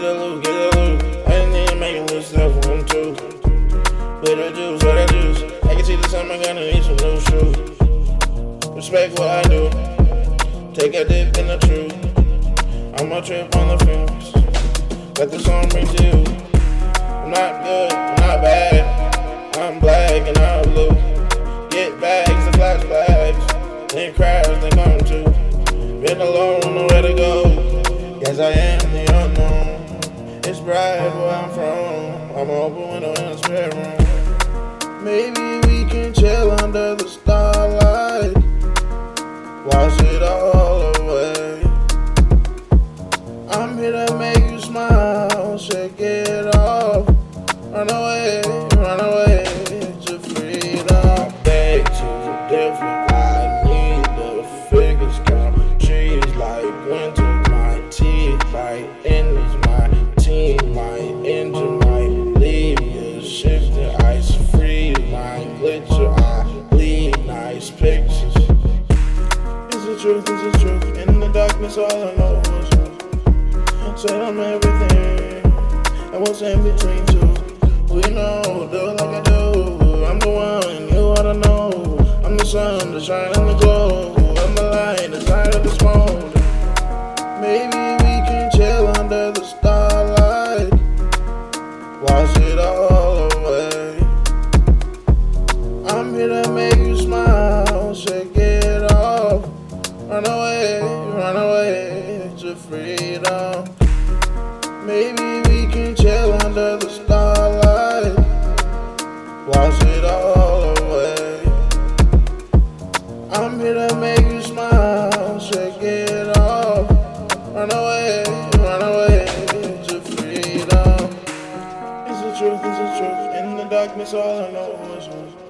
Get a loot, get a loot. I didn't even make a little stuff one two. With the juice, what I juice. I can see the summer gonna need some new shoes. Respect what I do. Take a dip in the truth. I'm a trip on the films. Let the song bring to you. I'm not good, I'm not bad. I'm black and I'm blue. Get bags and flashbacks. Then crash, then come to. Been alone, nowhere to go. Yes, I am the bright where I'm from. I'm an open window in the spare room. Maybe we can chill under the starlight. Wash it all away. I'm here to make you smile. Shake it off. Run away, run away to freedom. Beg to the different. I need the figures count. Trees like winter. My teeth bite. Truth, is the truth. In the darkness, all I know is you. Said I'm everything, and what's in between two. We know, do like I do. I'm the one, you ought to know. I'm the sun, the shine, and the glow. I'm the light, the side of the smoke. Maybe Maybe we can chill under the starlight. Wash it all away. I'm here to make you smile, shake it off. Run away, run away to freedom. It's the truth, it's the truth. In the darkness, all I know is.